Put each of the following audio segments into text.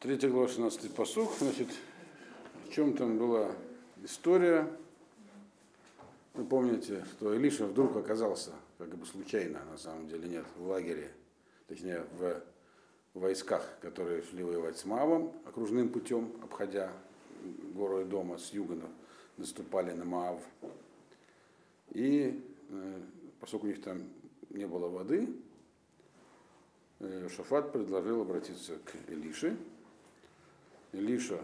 Третья глава, 16 посух. Значит, в чем там была история? Вы помните, что Илиша вдруг оказался, как бы случайно, на самом деле нет, в лагере, точнее, в войсках, которые шли воевать с Маавом окружным путем, обходя гору дома с юга, наступали на Маав. И э, поскольку у них там не было воды, э, Шафат предложил обратиться к Илише. Илиша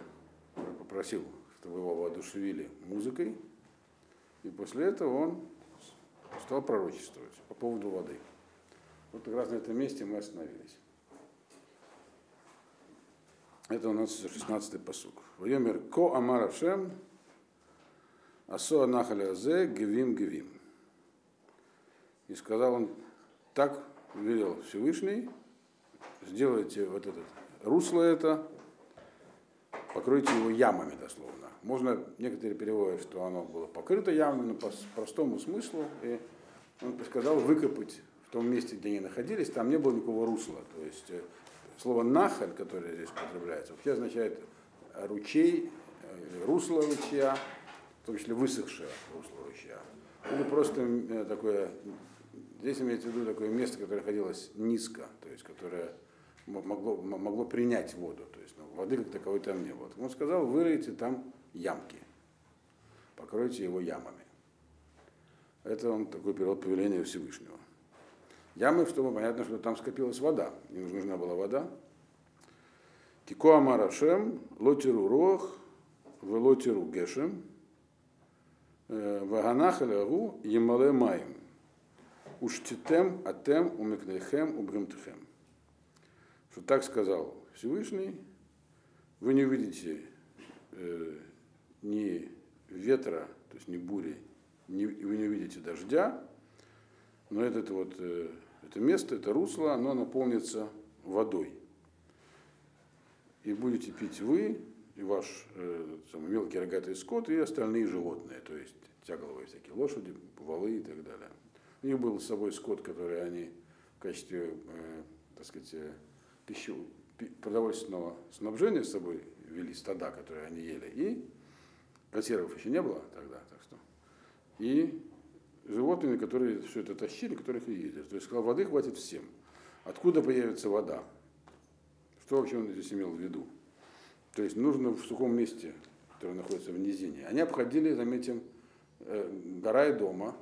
попросил, чтобы его воодушевили музыкой, и после этого он стал пророчествовать по поводу воды. Вот как раз на этом месте мы остановились. Это у нас 16-й посук. Вайомер ко амар Ашем, асо анахаля зе гевим гевим. И сказал он, так велел Всевышний, сделайте вот этот русло это, покройте его ямами дословно. Можно, некоторые переводят, что оно было покрыто ямами, но по простому смыслу. И он сказал выкопать в том месте, где они находились, там не было никакого русла. То есть э, слово нахаль, которое здесь употребляется, вообще означает ручей, э, русло ручья, в том числе высохшее русло ручья. Или просто э, такое, здесь имеется в виду такое место, которое находилось низко, то есть которое могло, могло принять воду, то есть ну, воды как таковой там не было. Он сказал, выройте там ямки, покройте его ямами. Это он такой перевод повеления Всевышнего. Ямы, чтобы понятно, что там скопилась вода. Им нужна была вода. Тико Лотиру Рох, Велотиру Гешем, э, Ваганахалягу Емале Маем. Уштитем Атем Умекнехем Убгемтхем. Что так сказал Всевышний, вы не увидите э, ни ветра, то есть ни бури, ни, вы не увидите дождя, но этот вот э, это место, это русло, оно наполнится водой. И будете пить вы, и ваш э, самый мелкий рогатый скот, и остальные животные, то есть тягловые всякие лошади, валы и так далее. У них был с собой скот, который они в качестве, э, так сказать, э, пищу, продовольственного снабжения с собой вели стада, которые они ели. И консервов еще не было тогда, так что. И животными, которые все это тащили, которых и ездили. То есть сказал, воды хватит всем. Откуда появится вода? Что вообще он здесь имел в виду? То есть нужно в сухом месте, которое находится в низине. Они обходили, заметим, э, гора и дома,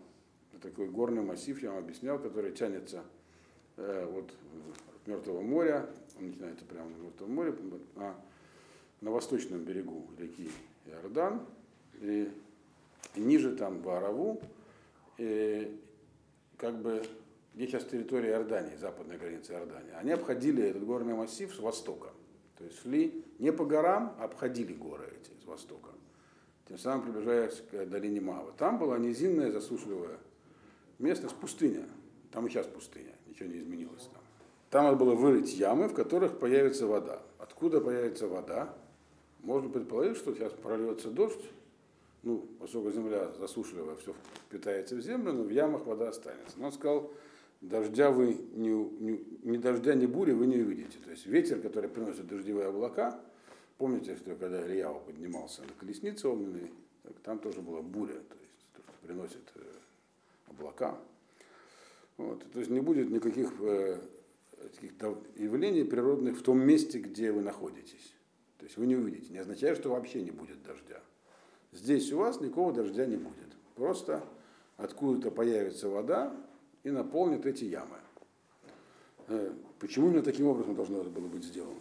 такой горный массив, я вам объяснял, который тянется э, вот от Мертвого моря, он начинается прямо на Мертвом море, а на восточном берегу реки Иордан, и, и ниже там Бараву, э, как бы, где сейчас территория Иордании, западная граница Иордании, они обходили этот горный массив с востока. То есть шли не по горам, а обходили горы эти с востока. Тем самым приближаясь к долине Мава. Там была низинная засушливая местность, пустыня. Там и сейчас пустыня, ничего не изменилось там. Там надо было вырыть ямы, в которых появится вода. Откуда появится вода? Можно предположить, что сейчас прольется дождь, ну, поскольку земля засушливая, все питается в землю, но в ямах вода останется. Но он сказал, дождя вы не, не, ни дождя, ни бури вы не увидите. То есть ветер, который приносит дождевые облака, помните, что когда Ильяу поднимался на колеснице огненной, там тоже была буря, то есть то, что приносит э, облака. Вот, то есть не будет никаких э, каких-то явлений природных в том месте, где вы находитесь. То есть вы не увидите. Не означает, что вообще не будет дождя. Здесь у вас никакого дождя не будет. Просто откуда-то появится вода и наполнит эти ямы. Э, почему именно таким образом должно это было быть сделано?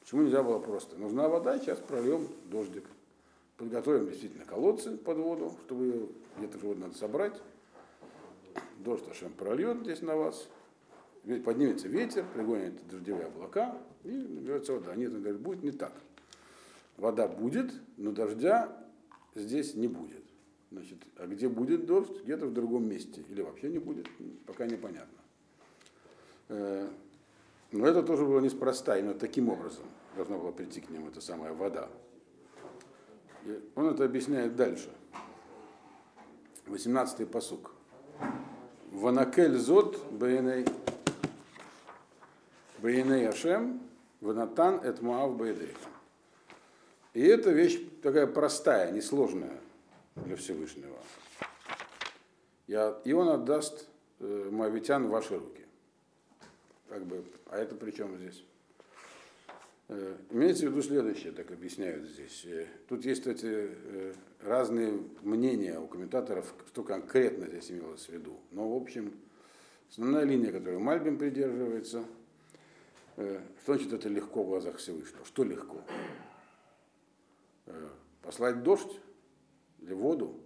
Почему нельзя было просто? Нужна вода, сейчас прольем дождик. Подготовим действительно колодцы под воду, чтобы где-то воду надо собрать. Дождь Ашем прольет здесь на вас. Поднимется ветер, пригонит дождевые облака и наберется вода. Нет, он говорит, будет не так. Вода будет, но дождя здесь не будет. Значит, а где будет дождь? Где-то в другом месте. Или вообще не будет, пока непонятно. Э, но это тоже было неспроста, именно таким образом должна была прийти к ним эта самая вода. И он это объясняет дальше. 18-й посук. Ванакель зот бейней Ашем, Ванатан это Муав Бейдейха. И эта вещь такая простая, несложная для Всевышнего. И он отдаст э, Моавитян в ваши руки. Как бы, а это при чем здесь? Э, имеется в виду следующее, так объясняют здесь. Э, тут есть э, разные мнения у комментаторов, что конкретно здесь имелось в виду. Но, в общем, основная линия, которую Мальбин придерживается, что значит это легко в глазах Всевышнего? Что легко? Послать дождь или воду?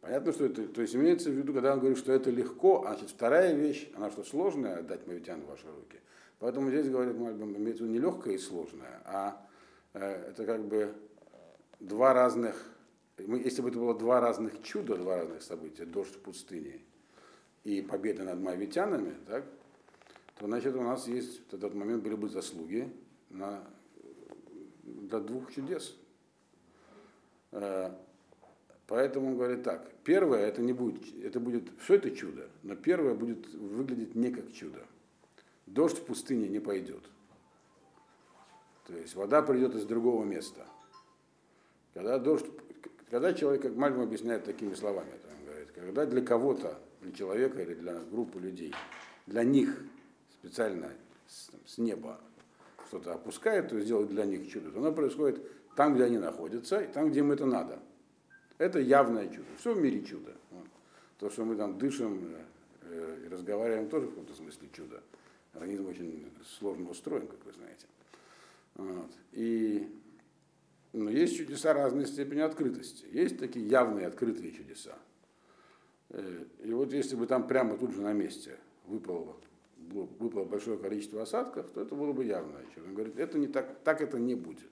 Понятно, что это, то есть имеется в виду, когда он говорит, что это легко, а значит вторая вещь, она что сложная, отдать мавитян в ваши руки. Поэтому здесь говорит Мальбим, имеется в виду не легкое и сложное, а э, это как бы два разных, если бы это было два разных чуда, два разных события, дождь в пустыне и победа над мавитянами, так, то значит у нас есть в этот момент были бы заслуги на, для двух чудес. Э, поэтому он говорит так, первое это не будет, это будет, все это чудо, но первое будет выглядеть не как чудо. Дождь в пустыне не пойдет. То есть вода придет из другого места. Когда дождь, когда человек, как Мальм объясняет такими словами, он говорит, когда для кого-то, для человека или для группы людей, для них специально с, с неба что-то опускает, то есть делает для них чудо, то оно происходит там, где они находятся, и там, где им это надо. Это явное чудо. Все в мире чудо. То, что мы там дышим э, э, и разговариваем, тоже в каком-то смысле чудо. Организм очень сложно устроен, как вы знаете. Вот. И но есть чудеса разной степени открытости. Есть такие явные открытые чудеса. Э, и вот если бы там прямо тут же на месте выпало, выпало большое количество осадков, то это было бы чудо. Он говорит, это не так, так это не будет.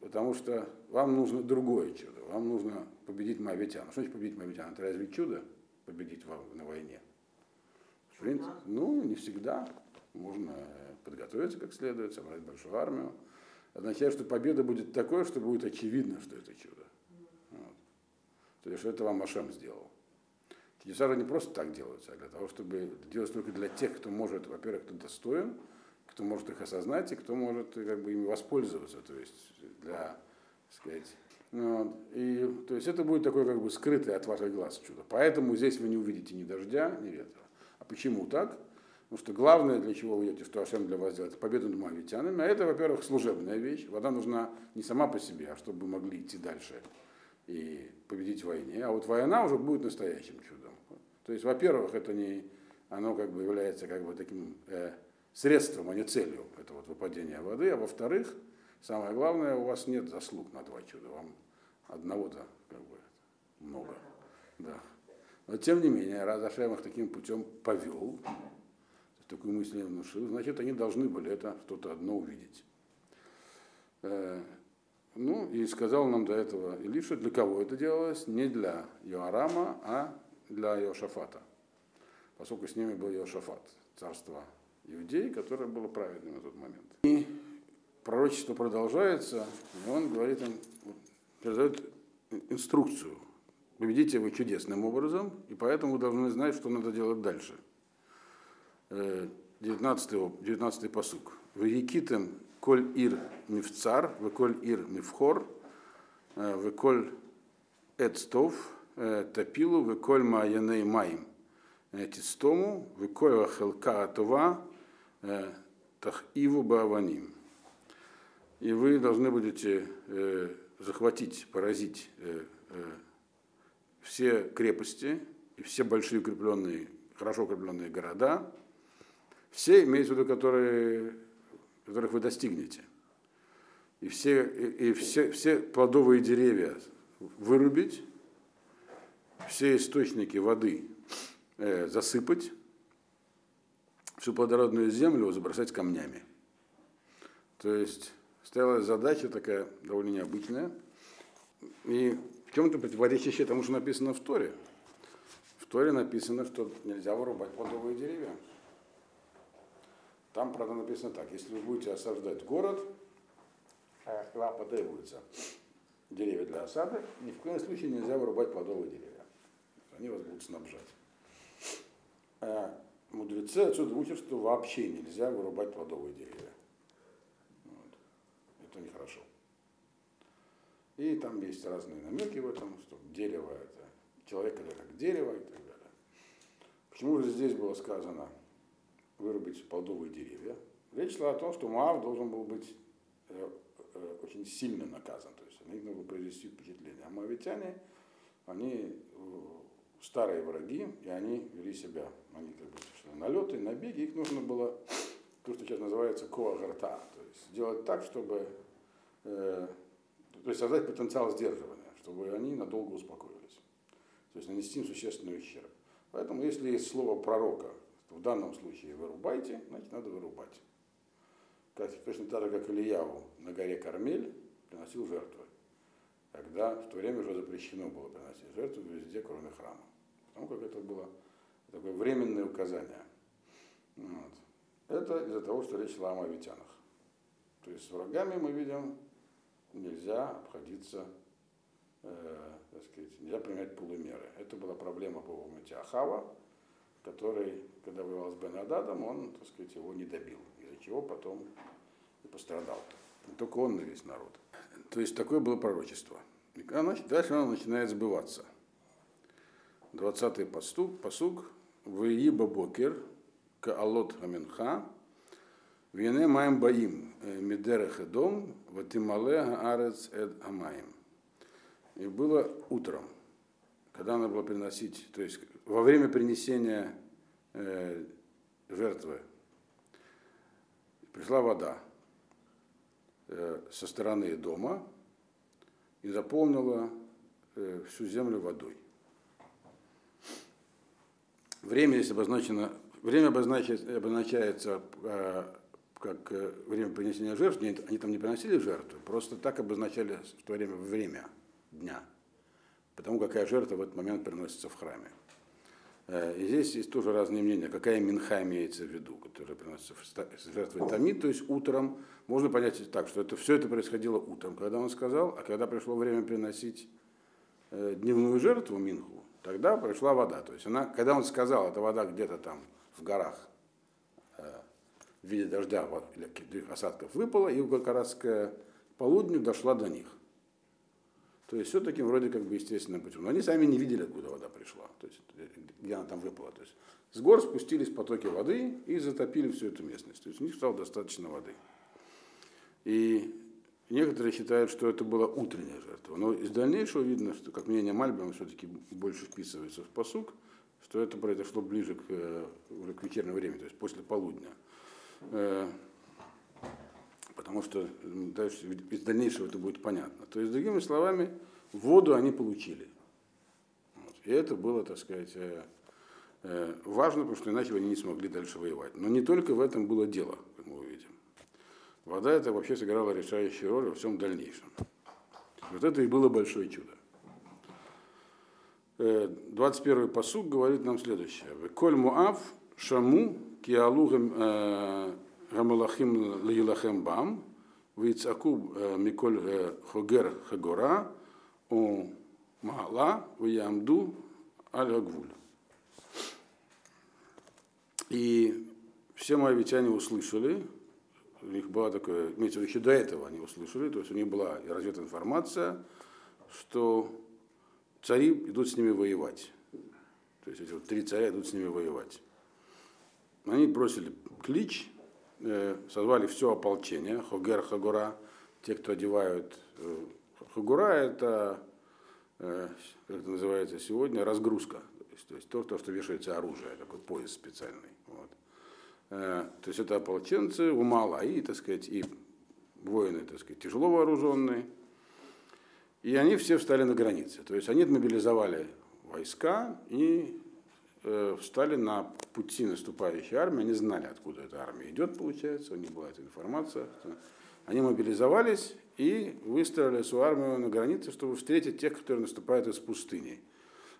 Потому что вам нужно другое чудо. Вам нужно победить Моавитян. Что значит победить Моавитян? Это разве чудо победить на войне? В принципе, ну, не всегда. Можно подготовиться как следует, собрать большую армию. Означает, что победа будет такой, что будет очевидно, что это чудо. Вот. То есть, что это вам Ашем сделал. Же не просто так делаются, а для того, чтобы делать только для тех, кто может, во-первых, кто достоин, кто может их осознать и кто может как бы, ими воспользоваться. То есть для, сказать, вот. И, то есть это будет такое как бы скрытое от ваших глаз чудо. Поэтому здесь вы не увидите ни дождя, ни ветра. А почему так? Потому что главное, для чего вы идете, что Ашем для вас делает, победу над мавитянами, а это, во-первых, служебная вещь. Вода нужна не сама по себе, а чтобы вы могли идти дальше и победить в войне. А вот война уже будет настоящим чудом. То есть, во-первых, это не, оно как бы является как бы таким э, средством, а не целью, это вот выпадение воды. А во-вторых, самое главное, у вас нет заслуг на два чуда. Вам одного-то как бы много. Да. Но тем не менее, раз Ашем их таким путем повел, такую мысль им внушил, значит, они должны были это что-то одно увидеть. Э, ну, и сказал нам до этого Илиша, для кого это делалось? Не для Йоарама, а для Йошафата. Поскольку с ними был Йошафат, царство иудей, которое было праведным на тот момент. И пророчество продолжается, и он говорит им, передает инструкцию Победите вы чудесным образом, и поэтому вы должны знать, что надо делать дальше. 19, э, 19 посук. Вегикитем коль ир мифцар, вы коль ир мифхор, э, вы коль эцтов, э, топилу, вы коль маяней маим. Тистому, вы коль хелка атова, тах иву бааваним. И вы должны будете захватить, поразить все крепости и все большие укрепленные, хорошо укрепленные города, все имеются в виду, которые, которых вы достигнете. И все, и, и все, все плодовые деревья вырубить, все источники воды э, засыпать, всю плодородную землю забросать камнями. То есть стояла задача такая довольно необычная. И чем-то противоречащее тому, что написано в Торе. В Торе написано, что нельзя вырубать плодовые деревья. Там, правда, написано так, если вы будете осаждать город, а вам потребуются деревья для осады, ни в коем случае нельзя вырубать плодовые деревья. Они вас будут снабжать. А мудрецы отсюда учат, что вообще нельзя вырубать плодовые деревья. хорошо. И там есть разные намеки в этом, что дерево это человек это как дерево и так далее. Почему же здесь было сказано вырубить плодовые деревья? Речь шла о том, что Моав должен был быть э, э, очень сильно наказан, то есть на них было произвести впечатление. А моавитяне, они э, старые враги, и они вели себя, они как бы налеты, набеги, их нужно было, то, что сейчас называется коагарта, то есть сделать так, чтобы, э, то есть создать потенциал сдерживания, чтобы они надолго успокоились, то есть нанести им существенный ущерб. Поэтому, если есть слово пророка, то в данном случае вырубайте, значит, надо вырубать. Как, точно так же, как Ильяву на горе Кармель приносил жертвы, когда в то время уже запрещено было приносить жертвы везде, кроме храма. Потому как это было такое временное указание. Вот. Это из-за того, что речь шла о мавитянах. То есть с врагами мы видим, нельзя обходиться, э, так сказать, нельзя применять полумеры. Это была проблема по умыте Ахава, который, когда воевал с Бен Ададом, он, так сказать, его не добил, из-за чего потом и пострадал. Не только он, но весь народ. То есть такое было пророчество. И дальше оно начинает сбываться. 20-й посуг, посуг Вииба Бокер, Каалот Хаминха, Вене Маем Баим, Медерех Эдом, Ватимале Аарец Эд Амаем. И было утром, когда надо было приносить, то есть во время принесения э, жертвы, пришла вода э, со стороны дома и заполнила э, всю землю водой. Время здесь обозначено, время обозначается, обозначается э, как э, время принесения жертв, они, они там не приносили жертвы, просто так обозначали в то время время дня, потому какая жертва в этот момент приносится в храме. Э, и здесь есть тоже разные мнения, какая минха имеется в виду, которая приносится жертвой Тамид, то есть утром. Можно понять так, что это, все это происходило утром, когда он сказал, а когда пришло время приносить дневную жертву Минху, Тогда пришла вода. То есть она, когда он сказал, эта вода где-то там в горах э, в виде дождя или осадков выпала, и как раз к полудню дошла до них. То есть все таким вроде как бы естественным путем. Но они сами не видели, откуда вода пришла, то есть где она там выпала. То есть с гор спустились потоки воды и затопили всю эту местность. То есть у них стало достаточно воды. И Некоторые считают, что это была утренняя жертва. Но из дальнейшего видно, что, как мнение Мальбема, все-таки больше вписывается в посук, что это произошло ближе к, э, к вечернему времени, то есть после полудня. Э, потому что дальше, из дальнейшего это будет понятно. То есть, другими словами, воду они получили. И это было, так сказать, э, важно, потому что иначе они не смогли дальше воевать. Но не только в этом было дело, как мы увидим. Вода это вообще сыграла решающую роль во всем дальнейшем. Вот это и было большое чудо. 21-й посуг говорит нам следующее. Коль Муав Шаму Киалу э, Гамалахим Лилахем Бам Вицаку э, Миколь э, Хогер Хагора у Маала Виямду Аль Гвуль. И все моавитяне услышали, у них была такая, имеется в виду, еще до этого они услышали, то есть у них была развита информация, что цари идут с ними воевать. То есть эти вот три царя идут с ними воевать. Они бросили клич, э, созвали все ополчение, Хогер Хагура, те, кто одевают... Э, Хагура это, э, как это называется сегодня, разгрузка. То есть, то, есть то, то, что вешается оружие, такой пояс специальный. Вот. Э, то есть это ополченцы и, так сказать, и воины, так сказать, тяжело вооруженные. И они все встали на границе. То есть они мобилизовали войска и э, встали на пути наступающей армии. Они знали, откуда эта армия идет, получается, у них была эта информация. Они мобилизовались и выстроили свою армию на границе, чтобы встретить тех, которые наступают из пустыни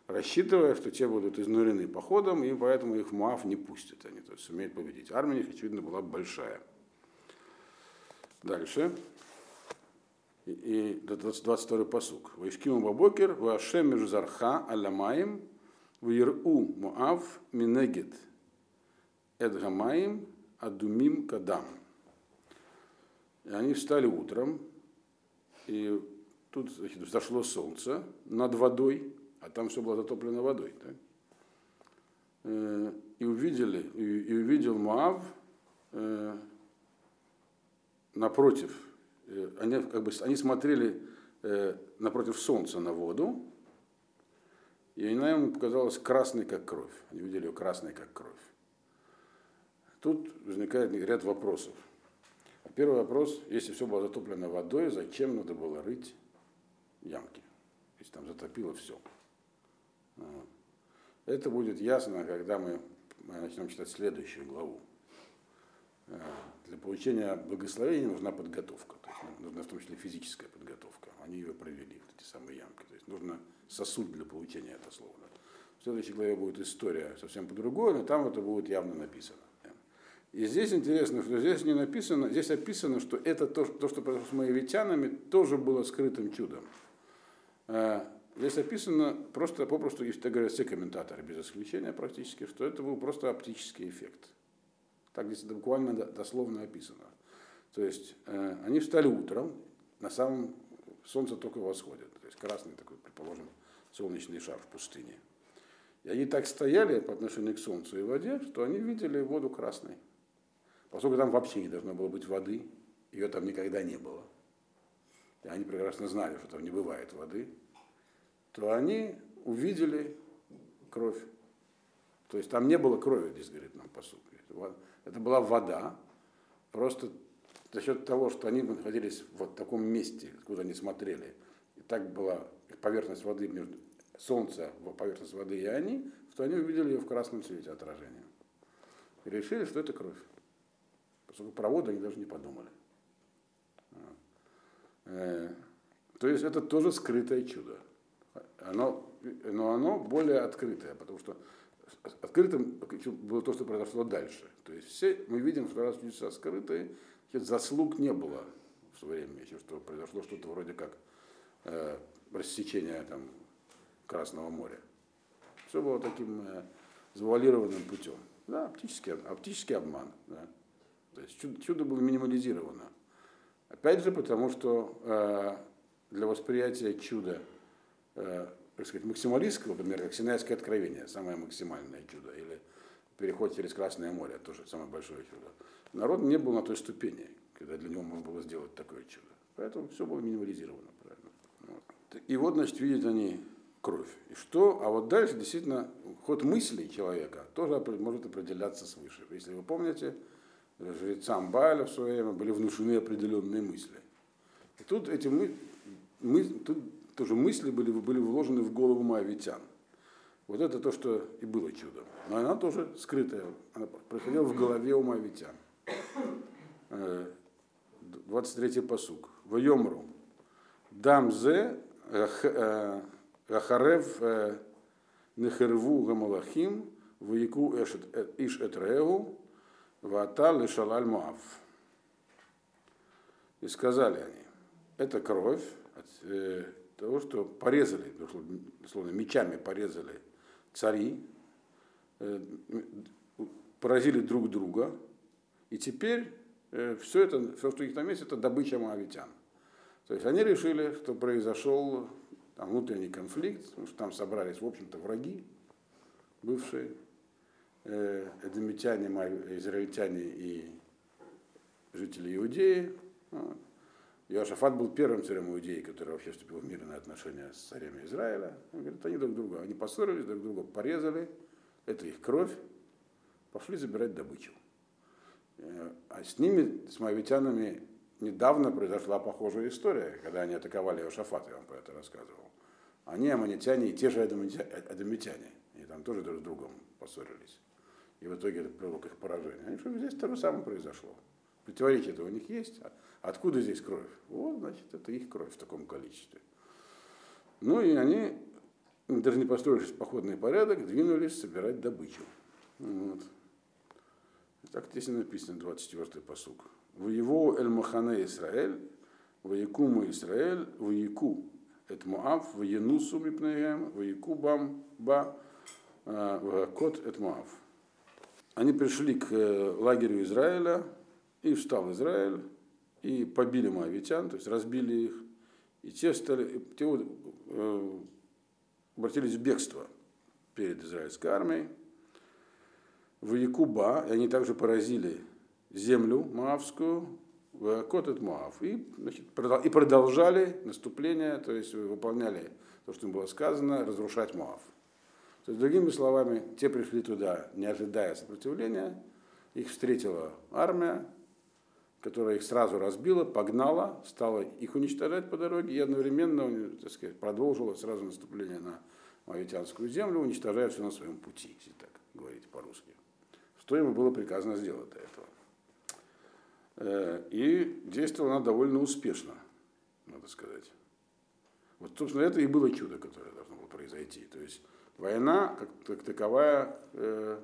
рассчитывая, что те будут изнурены походом, и поэтому их в Муав не пустят, они то есть сумеют победить. Армия их, очевидно, была большая. Дальше. И, и 22 посук. Вайшкиму бабокер, вашем межзарха аламаем, виру Муав минегет эдгамаем адумим кадам. И они встали утром, и тут значит, взошло солнце над водой, а там все было затоплено водой. Да? Э, и увидели, и, увидел Моав э, напротив, э, они, как бы, они смотрели напротив солнца на воду, и она ему показалась красной, как кровь. Они видели ее красной, как кровь. Тут возникает ряд вопросов. Первый вопрос, если все было затоплено водой, зачем надо было рыть ямки? Если там затопило все. Это будет ясно, когда мы начнем читать следующую главу. Э, для получения благословения нужна подготовка, то есть нужна в том числе физическая подготовка. Они ее провели, вот эти самые ямки. То есть нужно сосуд для получения этого слова. В следующей главе будет история совсем по-другому, но там это будет явно написано. И здесь интересно, что здесь не написано, здесь описано, что это то, то что произошло с моавитянами, тоже было скрытым чудом. Здесь описано просто, попросту, если так говорят все комментаторы, без исключения практически, что это был просто оптический эффект. Так здесь это буквально дословно описано. То есть э, они встали утром, на самом солнце только восходит. То есть красный такой, предположим, солнечный шар в пустыне. И они так стояли по отношению к солнцу и воде, что они видели воду красной. Поскольку там вообще не должно было быть воды, ее там никогда не было. И они прекрасно знали, что там не бывает воды, то они увидели кровь. То есть там не было крови, здесь говорит нам посуд. Это была вода, просто за счет того, что они находились в вот таком месте, куда они смотрели, и так была поверхность воды между солнце, поверхность воды и они, что они увидели ее в красном цвете отражения. И решили, что это кровь. Поскольку про воду они даже не подумали. Э, то есть это тоже скрытое чудо. Оно, но оно более открытое, потому что открытым было то, что произошло дальше. То есть все, мы видим, что раз чудеса скрытые, заслуг не было в свое время еще, что произошло что-то вроде как э, рассечение там, Красного моря. Все было таким э, завуалированным путем. Да, оптический, оптический обман. Да. То есть чудо, чудо было минимализировано. Опять же, потому что э, для восприятия чуда, так сказать, максималистского, например, как Синайское откровение, самое максимальное чудо, или переход через Красное море, тоже самое большое чудо. Народ не был на той ступени, когда для него можно было сделать такое чудо. Поэтому все было минимализировано. Правильно. Вот. И вот, значит, видят они кровь. И что? А вот дальше действительно ход мыслей человека тоже может определяться свыше. Если вы помните, жрецам Бааля в свое время были внушены определенные мысли. И тут эти мы, мы, тут тоже мысли были, были вложены в голову моавитян. Вот это то, что и было чудом. Но она тоже скрытая, она происходила в голове у моавитян. 23-й посуг. Вайомру. Дамзе Ахарев Нехерву Гамалахим Ваяку Иш Этрегу Ватал и Шалаль Муав. И сказали они, это кровь э, того, что порезали, словно мечами порезали цари, э, поразили друг друга, и теперь э, все это, все, что у них там есть, это добыча моавитян. То есть они решили, что произошел там, внутренний конфликт, потому что там собрались, в общем-то, враги бывшие, э, эдомитяне, израильтяне и жители Иудеи. Вот. Иошафат был первым царем Иудеи, который вообще вступил в мирные отношения с царями Израиля. Он говорит, они друг друга, они поссорились, друг друга порезали, это их кровь, пошли забирать добычу. Э, а с ними, с моавитянами, недавно произошла похожая история, когда они атаковали Иошафат, я вам про это рассказывал. Они, аманитяне, и те же адамитяне, и там тоже друг с другом поссорились и в итоге это привело к их поражению. Они что здесь то же самое произошло. Противоречие это у них есть. Откуда здесь кровь? Вот, значит, это их кровь в таком количестве. Ну и они, даже не построившись в походный порядок, двинулись собирать добычу. Вот. Так здесь написано 24-й посуг. В его эль махане Исраэль, в якуму Исраэль, в яку эт Моав, в янусу мипнеем, в яку бам ба, а, кот эт Моав они пришли к э, лагерю Израиля, и встал Израиль, и побили моавитян, то есть разбили их, И те, стали, те э, обратились в бегство перед израильской армией. В Якуба, и они также поразили землю Моавскую, в Котет Моав, и, значит, и продолжали наступление, то есть выполняли то, что им было сказано, разрушать Моав. То есть, другими словами, те пришли туда, не ожидая сопротивления, их встретила армия, которая их сразу разбила, погнала, стала их уничтожать по дороге и одновременно так сказать, продолжила сразу наступление на Моавитянскую землю, уничтожая все на своем пути, если так говорить по-русски. Что ему было приказано сделать до этого. Э, и действовала она довольно успешно, надо сказать. Вот, собственно, это и было чудо, которое должно было произойти. То есть война, как, как таковая, э,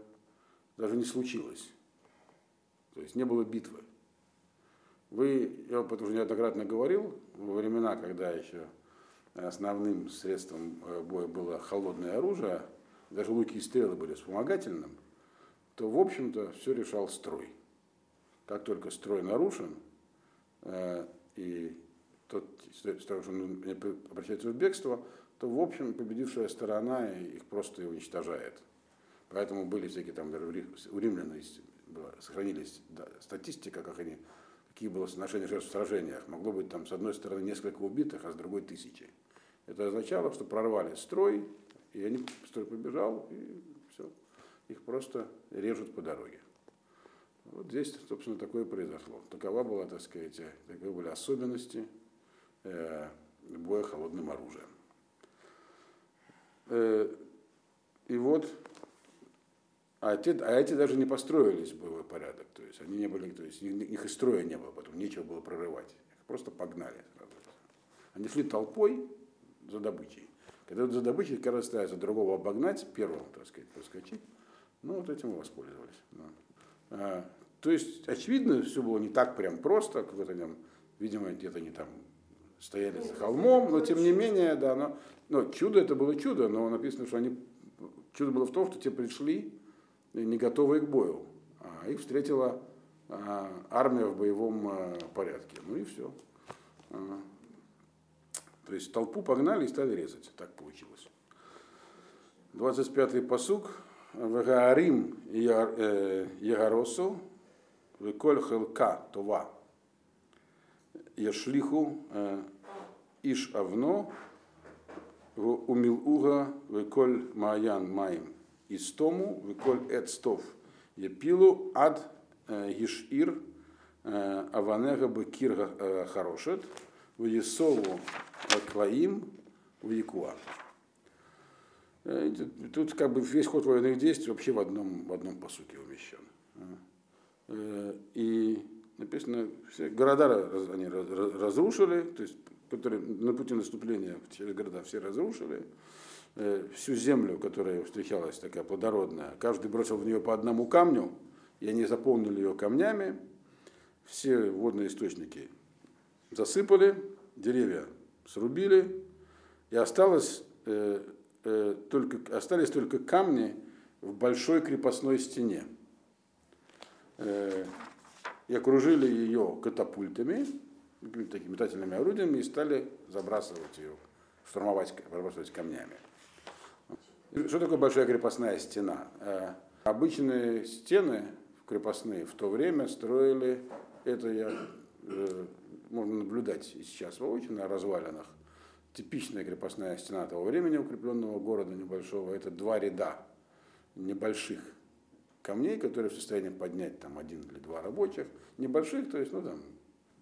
даже не случилась. То есть не было битвы. Вы, я об этом уже неоднократно говорил, во времена, когда еще основным средством э, боя было холодное оружие, даже луки и стрелы были вспомогательным, то, в общем-то, все решал строй. Как только строй нарушен, э, и тот строй, что обращается в бегство, то, в общем, победившая сторона их просто уничтожает. Поэтому были всякие там, у римлян сохранились да, статистика, как они, какие было соотношение жертв в сражениях. Могло быть там с одной стороны несколько убитых, а с другой тысячи. Это означало, что прорвали строй, и они строй побежал, и все. Их просто режут по дороге. Вот здесь, собственно, такое произошло. Такова была, так сказать, таковы были особенности э, боя холодным оружием. Э, и вот, а, те, а эти даже не построились в боевой порядок, то есть они не были, то есть их и строя не было, потом нечего было прорывать, их просто погнали. Они шли толпой за добычей. Когда за добычей как раз стараются другого обогнать, первого, так сказать, проскочить, ну вот этим мы воспользовались. Да. А, то есть, очевидно, все было не так прям просто, как это там, видимо, где-то они там стояли за холмом, но тем не менее, да, но, но чудо это было чудо, но написано, что они, чудо было в том, что те пришли не готовые к бою, а их встретила а, армия в боевом а, порядке, ну и все. А, то есть толпу погнали и стали резать, так получилось. 25-й посук. Вегарим Ягоросу, Виколь Хелка Това Яшлиху Иш Авно Умилуга Виколь Маян Маим Истому Виколь Эцтов Епилу Ад Гишир Аванега Бекир Хорошет в Есову Акваим в Якуа. Тут как бы весь ход военных действий вообще в одном, в одном посуке умещен. Э, и написано, все города они разрушили, то есть, которые на пути наступления через города все разрушили, э, всю землю, которая встречалась такая плодородная, каждый бросил в нее по одному камню, и они заполнили ее камнями, все водные источники засыпали, деревья срубили, и осталось, э, э, только, остались только камни в большой крепостной стене. Э, и окружили ее катапультами, такими метательными орудиями, и стали забрасывать ее, штурмовать, забрасывать камнями. Что такое большая крепостная стена? Э, обычные стены крепостные в то время строили, это я, э, можно наблюдать и сейчас воочию на развалинах, типичная крепостная стена того времени укрепленного города небольшого, это два ряда небольших камней, которые в состоянии поднять там один или два рабочих, небольших, то есть, ну там,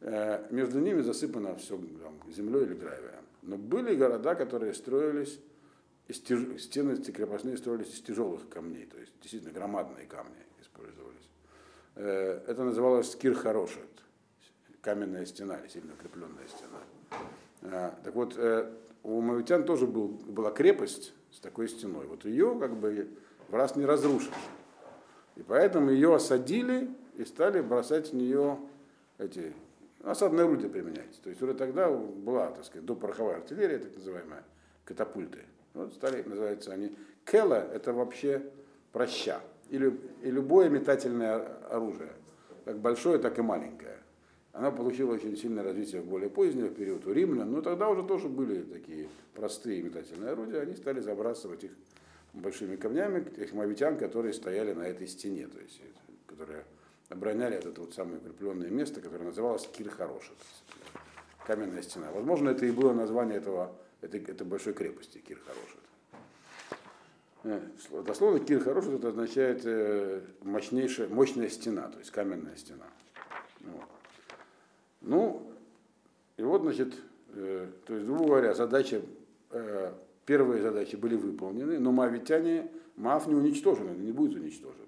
э, между ними засыпано все там, землей или гравием. Но были города, которые строились. Стены крепостные строились из тяжелых камней, то есть действительно громадные камни использовались. Э, это называлось Кирхарошет, каменная стена сильно укрепленная стена. Э, так вот, э, у мавитян тоже был, была крепость с такой стеной. Вот ее как бы в раз не разрушишь. И поэтому ее осадили и стали бросать в нее эти осадные орудия применять. То есть уже тогда была, так сказать, допороховая артиллерия, так называемая, катапульты. Вот стали, называются они. Кела – это вообще проща. Или, и любое метательное оружие, как большое, так и маленькое. Она получила очень сильное развитие в более поздний период у римлян, но тогда уже тоже были такие простые метательные орудия, они стали забрасывать их большими камнями, тех мавитян, которые стояли на этой стене, то есть, которые обороняли это вот самое укрепленное место, которое называлось Кир-Хороша, каменная стена. Возможно, это и было название этого, этой, этой большой крепости Кир-Хороша. Э, дословно Кир Хороший это означает э, мощнейшая, мощная стена, то есть каменная стена. Вот. Ну, и вот, значит, э, то есть, грубо говоря, задачи, э, первые задачи были выполнены, но маавитяне, Маав не уничтожен, не будет уничтожен.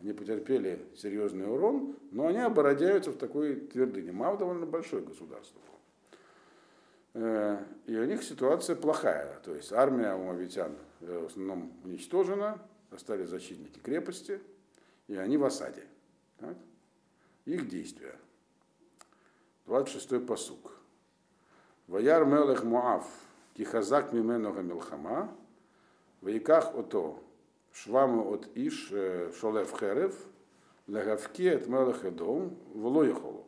Они потерпели серьезный урон, но они обородяются в такой твердыне. Маав довольно большое государство. Э, и у них ситуация плохая. То есть армия у мавитян э, в основном уничтожена, остались защитники крепости, и они в осаде. Так? Их действия. 26-й посук. Ваяр мелех Муав, кихазак мимену гамилхама, ваиках ото, шваму от иш э, шолев херев, легавки от мелех Эдом, влоехолу.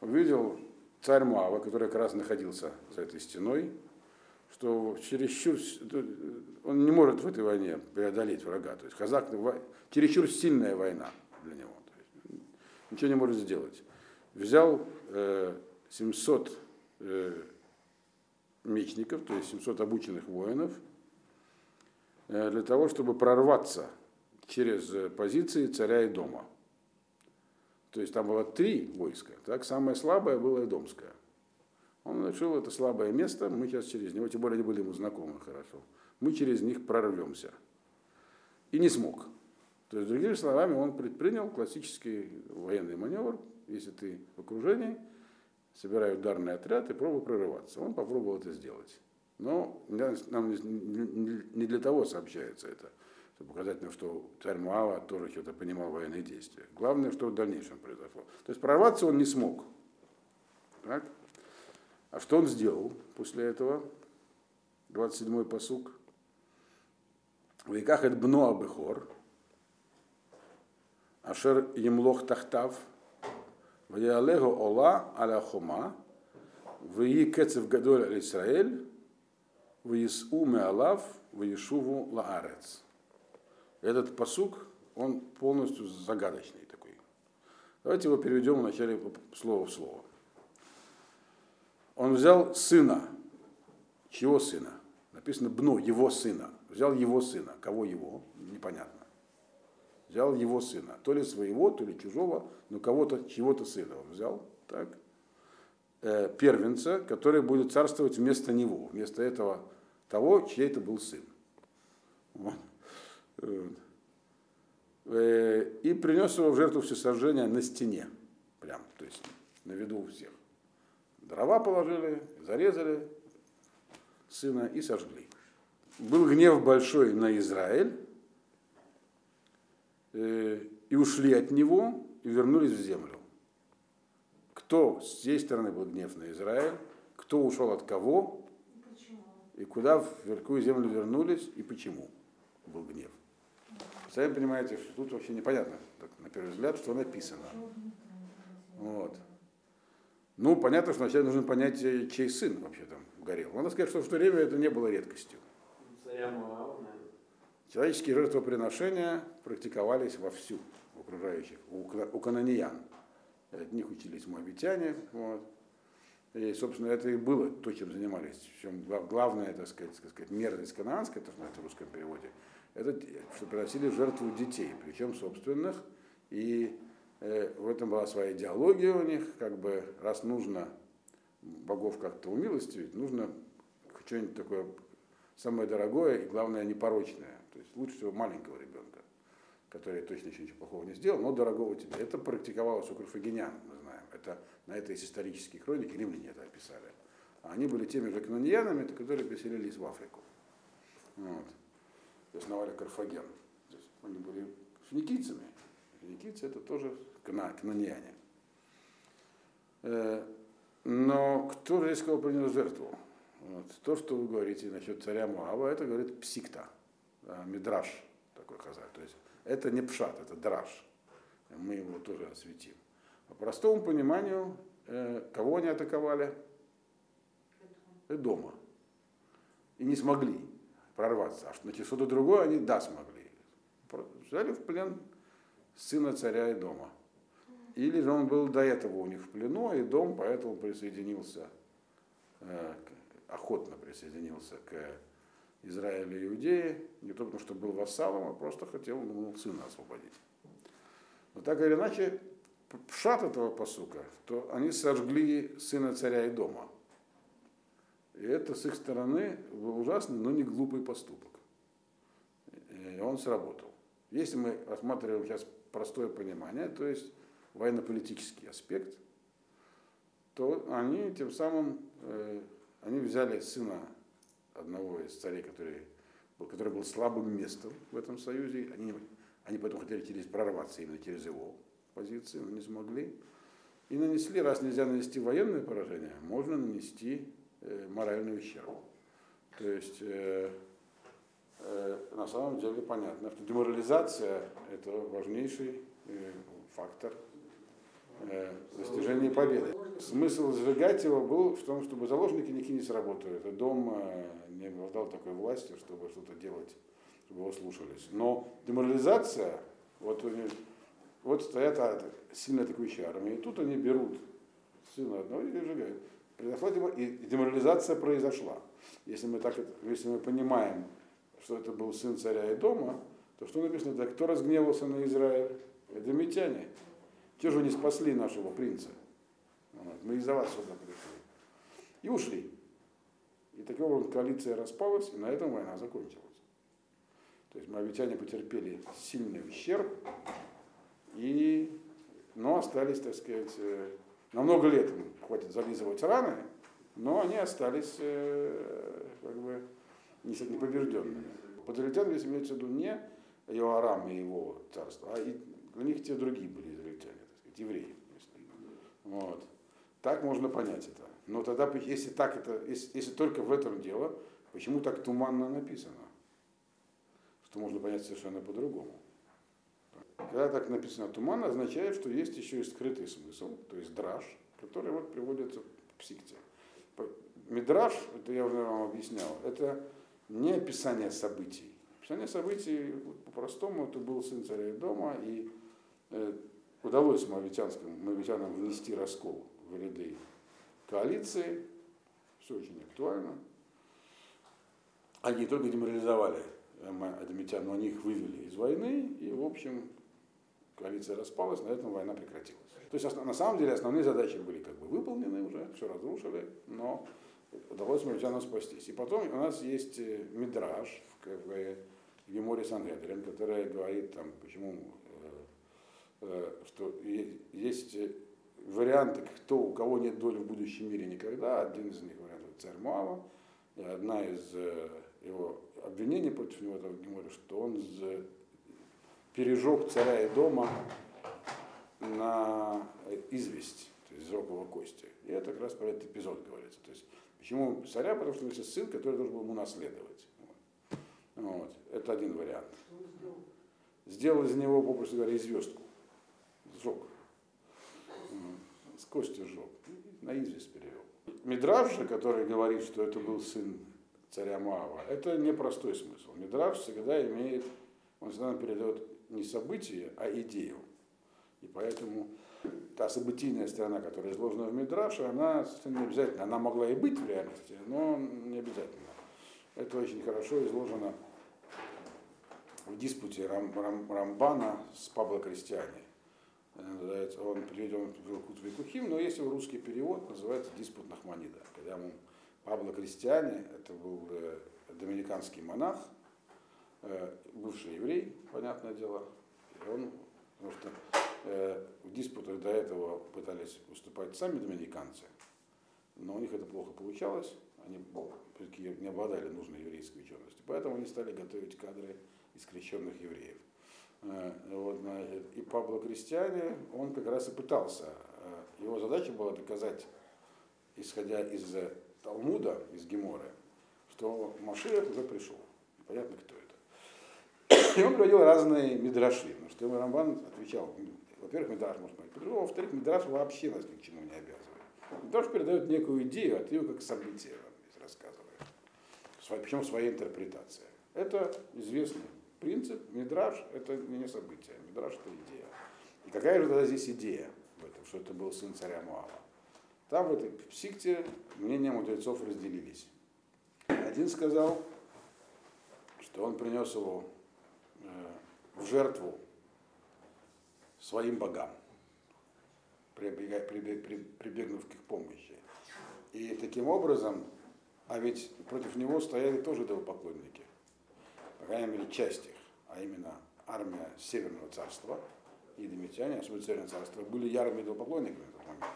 Увидел царь Муава, который как раз находился за этой стеной, что чересчур, он не может в этой войне преодолеть врага. То есть Хазак, чересчур сильная война для него. Ничего не может сделать. Взял э, 700 э, мечников, то есть 700 обученных воинов, э, для того, чтобы прорваться через позиции царя и дома. То есть там было три войска, так самое слабое было Эдомское. Он решил, это слабое место, мы сейчас через него, тем более они были ему знакомы хорошо, мы через них прорвемся. И не смог. То есть, другими словами, он предпринял классический военный маневр, если ты в окружении, собирай ударный отряд и пробуй прорываться. Он попробовал это сделать. Но нам не для того сообщается это чтобы показать нам, что царь Муава тоже что-то понимал военные действия. Главное, что в дальнейшем произошло. То есть прорваться он не смог. Так? А что он сделал после этого? 27-й посук. В веках это бно абыхор, ашер емлох тахтав, ваялего ола аля хома, вии кецев гадоль аль Исраэль, виису меалав, виешуву лаарец. Этот посук, он полностью загадочный такой. Давайте его переведем вначале слово в слово. Он взял сына. Чего сына? Написано бно, его сына. Взял его сына. Кого его? Непонятно. Взял его сына. То ли своего, то ли чужого, но кого-то, чего-то сына он взял. Так? Э, первенца, который будет царствовать вместо него, вместо этого того, чей это был сын. Вот. Э, и принес его в жертву всесожжения на стене, прям, то есть на виду у всех. Дрова положили, зарезали сына и сожгли. Был гнев большой на Израиль, э, и ушли от него, и вернулись в землю. Кто с той стороны был гнев на Израиль, кто ушел от кого, и куда в какую землю вернулись, и почему был гнев. Сами понимаете, что тут вообще непонятно, так, на первый взгляд, что написано. Вот. Ну, понятно, что вначале нужно понять, э, чей сын вообще там горел. Надо сказать, что в то время это не было редкостью. Человеческие жертвоприношения практиковались вовсю у окружающих, у, у канониян. От них учились моабитяне. Вот. И, собственно, это и было то, чем занимались. Причем главное, так сказать, так сказать мерзость кананская, то, что на русском переводе, это что приносили в жертву детей, причем собственных, и э, в этом была своя идеология у них, как бы раз нужно богов как-то умилостивить, нужно что-нибудь такое самое дорогое и, главное, непорочное. То есть лучше всего маленького ребенка, который точно еще ничего плохого не сделал, но дорогого тебе. Это практиковалось у карфагенян, мы знаем. Это, на это есть исторические хроники, римляне это описали. А они были теми же каноньянами, которые переселились в Африку. Вот основали Карфаген. То есть они были финикийцами. Финикийцы это тоже кнаняне. Э, но кто же здесь кого принес жертву? Вот. То, что вы говорите насчет царя Муава, это говорит псикта, да, мидраж такой хазар. То есть это не пшат, это драж. Мы его тоже осветим. По простому пониманию, э, кого они атаковали? Дома. И не смогли прорваться. А что, что-то другое они, да, смогли. Взяли в плен сына царя и дома. Или же он был до этого у них в плену, и дом поэтому присоединился, э, охотно присоединился к Израилю и Иудее, не только потому, что был вассалом, а просто хотел ну, сына освободить. Но так или иначе, пшат этого посука, то они сожгли сына царя и дома. И это с их стороны был ужасный, но не глупый поступок. И он сработал. Если мы рассматриваем сейчас простое понимание, то есть военно-политический аспект, то они тем самым, э, они взяли сына одного из царей, который который был слабым местом в этом союзе, они, они поэтому хотели через, прорваться именно через его позиции, но не смогли. И нанесли, раз нельзя нанести военное поражение, можно нанести моральный ущерб. То есть э, э, на самом деле понятно, что деморализация это важнейший э, фактор Э, достижение победы. Смысл сжигать его был в том, чтобы заложники никакие не сработали. Это дом э, не обладал такой властью, чтобы что-то делать, чтобы его слушались. Но деморализация, вот, вот стоят а, сильно атакующие армии, и тут они берут сына одного и сжигают. Произошла деморализация произошла. Если мы, так, если мы понимаем, что это был сын царя и дома, то что написано, да, кто разгневался на Израиль? Это митяне. Те же не спасли нашего принца. Мы из-за вас сюда пришли. И ушли. И таким образом коалиция распалась, и на этом война закончилась. То есть моавитяне потерпели сильный ущерб, и, но остались, так сказать, э, на много лет хватит зализывать раны, но они остались э, как бы непобежденными. Подозреваем, здесь имеется в виду не Иоарам и его царство, а и для них те другие были израильтяне евреев. Вот. Так можно понять это. Но тогда, если, так это, если, если только в этом дело, почему так туманно написано? Что можно понять совершенно по-другому. Когда так написано туманно, означает, что есть еще и скрытый смысл, то есть драж, который вот приводится в психте. Мидраж, это я уже вам объяснял, это не описание событий. Описание событий, по-простому, это был сын царя дома, и э, удалось моавитянским, моавитянам внести раскол в ряды коалиции, все очень актуально. Они не только деморализовали адмитян, но они их вывели из войны, и, в общем, коалиция распалась, на этом война прекратилась. То есть на самом деле основные задачи были как бы выполнены уже, все разрушили, но удалось моавитянам спастись. И потом у нас есть э, мидраж в, Геморе Сангедрин, который говорит, там, почему Э, что есть э, варианты, кто, у кого нет доли в будущем мире никогда. Один из них вариант царь Муава. Одна из э, его обвинений против него это в Геморе, что он пережег царя и дома на известь, то есть его кости. И это как раз про этот эпизод говорится. То есть, почему царя? Потому что у него есть сын, который должен был ему наследовать. Вот. Вот. Это один вариант. Сделал из него, попросту говоря, звездку сжег. С костью сжег. На известь перевел. Мидраж же, который говорит, что это был сын царя Маава, это непростой смысл. Мидраж всегда имеет, он всегда передает не событие, а идею. И поэтому та событийная сторона, которая изложена в Мидраше, она не обязательно, она могла и быть в реальности, но не обязательно. Это очень хорошо изложено в диспуте Рам, Рам, Рамбана с Пабло Крестьяне называется, он приведен в Илкут но если в русский перевод, называется «Диспут Нахманида». Когда ему Пабло Крестьяне, это был э, доминиканский монах, э, бывший еврей, понятное дело, и он, потому что э, в диспутах до этого пытались выступать сами доминиканцы, но у них это плохо получалось, они не обладали нужной еврейской ученостью, поэтому они стали готовить кадры из крещенных евреев. Э, вот, и Пабло Кристиане, он как раз и пытался, э, его задача была доказать, исходя из Талмуда, из Геморы, что Машиах уже пришел. Понятно, кто. И он проводил разные мидраши, потому что Рамбан отвечал, Во-первых, Мидраш может быть по-другому. Во-вторых, Мидраш вообще нас ни к чему не обязывает. Мидраш передает некую идею, а ты ее как событие здесь рассказываешь. Причем своей интерпретацией. Это известный принцип. Мидраш – это не событие. Мидраш – это идея. И какая же тогда здесь идея в этом, что это был сын царя Муава? Там в этой псикте мнения мудрецов разделились. Один сказал, что он принес его в жертву своим богам, прибегнув к их помощи. И таким образом, а ведь против него стояли тоже идолопоклонники, по крайней мере, часть их, а именно армия Северного царства, и домитяне, особенно Северное царство, были ярыми идолопоклонниками в тот момент.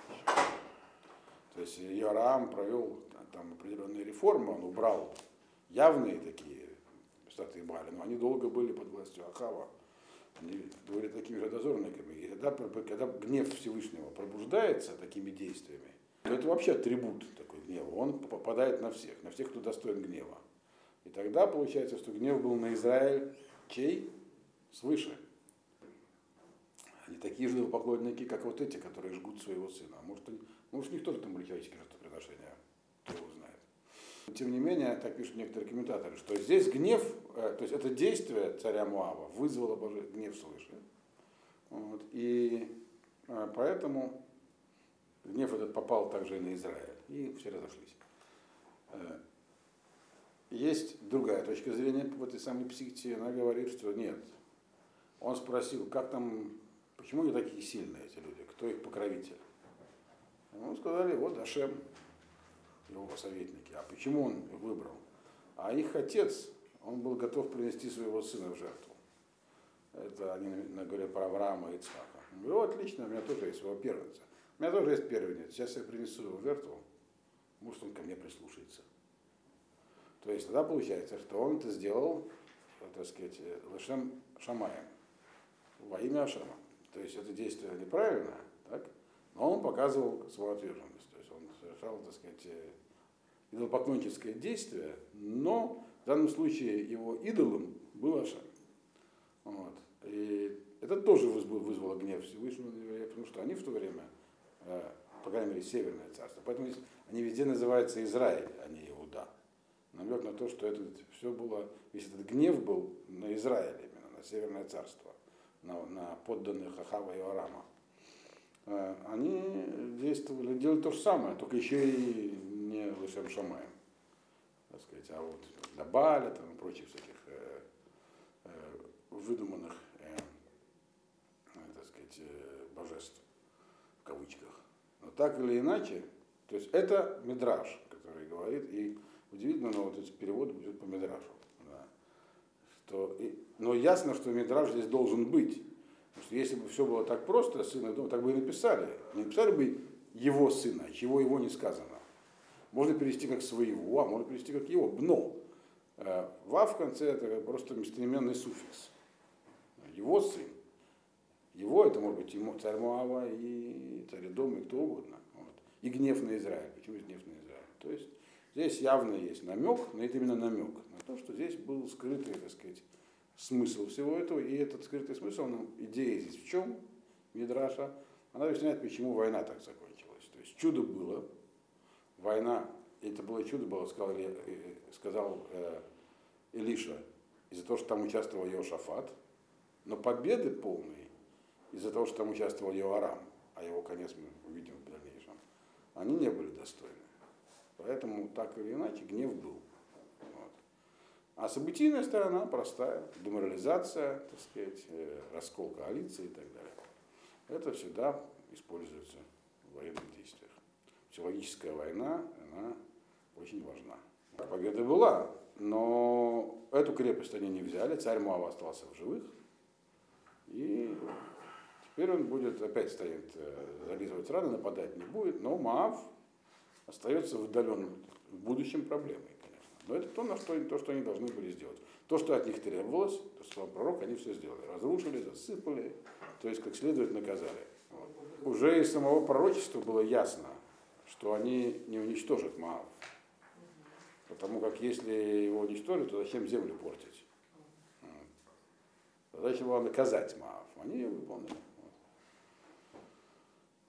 То есть Иораам провел там определенные реформы, он убрал явные такие статуи Бали, но они долго были под властью Ахава. Они были такими же дозорниками. И когда, когда гнев Всевышнего пробуждается такими действиями, то это вообще атрибут такой гнева. Он попадает на всех, на всех, кто достоин гнева. И тогда получается, что гнев был на Израиль чей? Свыше. Они такие же поклонники, как вот эти, которые жгут своего сына. А может, они, может у них тоже там были человеческие жертвоприношения. Тем не менее, так пишут некоторые комментаторы, что здесь гнев, э, то есть это действие царя Муава вызвало Божий гнев свыше. Вот, и э, поэтому гнев этот попал также и на Израиль. И все разошлись. Э, есть другая точка зрения в этой самой психите. Она говорит, что нет. Он спросил, как там, почему они такие сильные, эти люди, кто их покровитель. Ему сказали, вот Ашем, его советники. А почему он выбрал? А их отец, он был готов принести своего сына в жертву. Это они говорят про Авраама и Ицхака. Ну, отлично, у меня тоже есть его первенца. У меня тоже есть первенец. Сейчас я принесу его в жертву, может, он ко мне прислушается. То есть тогда получается, что он это сделал, так сказать, Лешем Шамаем, во имя Ашема. То есть это действие неправильно, так? но он показывал свою отверженность. То есть он совершал, так сказать, идолопоклонническое действие, но в данном случае его идолом был Ашем. Вот. И это тоже вызвало гнев Всевышнего, потому что они в то время, э, по крайней мере, Северное царство, поэтому они везде называются Израиль, а не Иуда. Намек на то, что это все было, весь этот гнев был на Израиль именно, на Северное царство, на, на подданных Ахава и Арама. Э, они действовали, делали то же самое, только еще и не Шамаем, так сказать, а вот до Баля там, и прочих всяких э, э, выдуманных, э, э, так сказать, э, божеств, в кавычках. Но так или иначе, то есть это Мидраж, который говорит, и удивительно, но вот этот перевод будет по Мидражу. Да. Что, и, но ясно, что Мидраж здесь должен быть. Потому что если бы все было так просто, сына дома, так бы и написали. Не написали бы его сына, чего его не сказано. Можно перевести как своего, а можно перевести как его. Но э, ва в конце это просто местоименный суффикс. Его сын. Его это может быть ему, царь Муава и царь Дом, и кто угодно. Вот. И гнев на Израиль. Почему гнев на Израиль? То есть здесь явно есть намек, но это именно намек на то, что здесь был скрытый, так сказать, смысл всего этого. И этот скрытый смысл, ну, идея здесь в чем, Мидраша, она объясняет, почему война так закончилась. То есть чудо было, война, это было чудо, было, сказал, э, сказал э, Илиша, из-за того, что там участвовал Йошафат, но победы полные из-за того, что там участвовал Йоарам, а его конец мы увидим в дальнейшем, они не были достойны. Поэтому так или иначе гнев был. Вот. А событийная сторона простая, деморализация, так сказать, э, раскол коалиции и так далее. Это всегда используется в военных действиях психологическая война, она очень важна. Победа была, но эту крепость они не взяли, царь Муава остался в живых, и теперь он будет опять стоять, э, зализывать раны, нападать не будет, но Маав остается в отдаленном в будущем проблемой, конечно. Но это то, на что, то, что они должны были сделать. То, что от них требовалось, то, что пророк, они все сделали. Разрушили, засыпали, то есть как следует наказали. Вот. Уже из самого пророчества было ясно, что они не уничтожат Маав. Потому как если его уничтожат, то зачем землю портить? Задача была наказать Маав. Они ее выполнили.